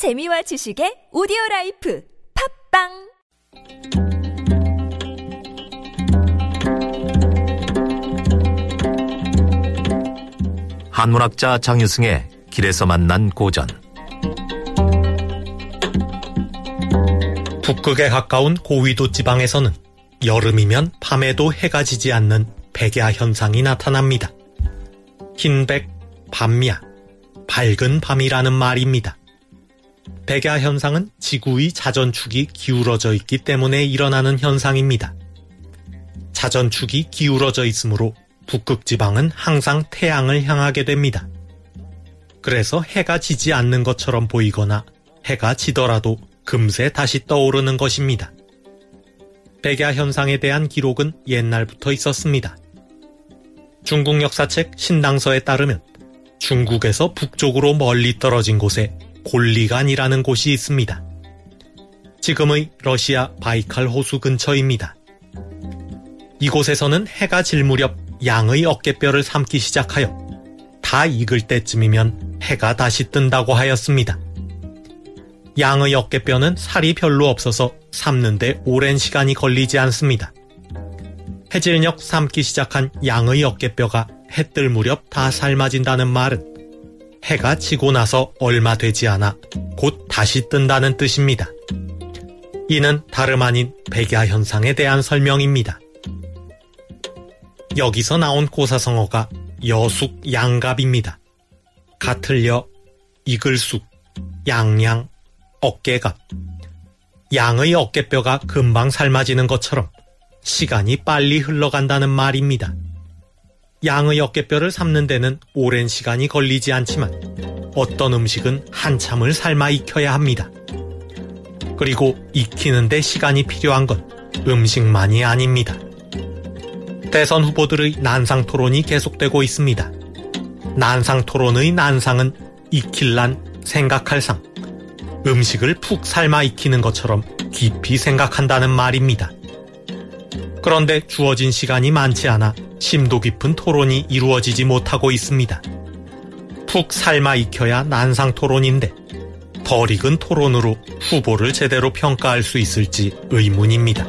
재미와 지식의 오디오 라이프 팝빵 한문학자 장유승의 길에서 만난 고전 북극에 가까운 고위도 지방에서는 여름이면 밤에도 해가 지지 않는 백야 현상이 나타납니다. 흰백, 밤야, 밝은 밤이라는 말입니다. 백야 현상은 지구의 자전축이 기울어져 있기 때문에 일어나는 현상입니다. 자전축이 기울어져 있으므로 북극 지방은 항상 태양을 향하게 됩니다. 그래서 해가 지지 않는 것처럼 보이거나 해가 지더라도 금세 다시 떠오르는 것입니다. 백야 현상에 대한 기록은 옛날부터 있었습니다. 중국 역사책 신당서에 따르면 중국에서 북쪽으로 멀리 떨어진 곳에 골리간이라는 곳이 있습니다. 지금의 러시아 바이칼 호수 근처입니다. 이곳에서는 해가 질 무렵 양의 어깨뼈를 삶기 시작하여 다 익을 때쯤이면 해가 다시 뜬다고 하였습니다. 양의 어깨뼈는 살이 별로 없어서 삶는데 오랜 시간이 걸리지 않습니다. 해질녘 삶기 시작한 양의 어깨뼈가 해 뜰 무렵 다 삶아진다는 말은 해가 지고 나서 얼마 되지 않아 곧 다시 뜬다는 뜻입니다. 이는 다름 아닌 백야 현상에 대한 설명입니다. 여기서 나온 고사성어가 여숙 양갑입니다. 가틀려 이글숙 양양 어깨갑 양의 어깨뼈가 금방 삶아지는 것처럼 시간이 빨리 흘러간다는 말입니다. 양의 어깨뼈를 삶는 데는 오랜 시간이 걸리지 않지만 어떤 음식은 한참을 삶아 익혀야 합니다. 그리고 익히는데 시간이 필요한 건 음식만이 아닙니다. 대선 후보들의 난상 토론이 계속되고 있습니다. 난상 토론의 난상은 익힐란 생각할 상, 음식을 푹 삶아 익히는 것처럼 깊이 생각한다는 말입니다. 그런데 주어진 시간이 많지 않아 심도 깊은 토론이 이루어지지 못하고 있습니다. 푹 삶아 익혀야 난상 토론인데 덜 익은 토론으로 후보를 제대로 평가할 수 있을지 의문입니다.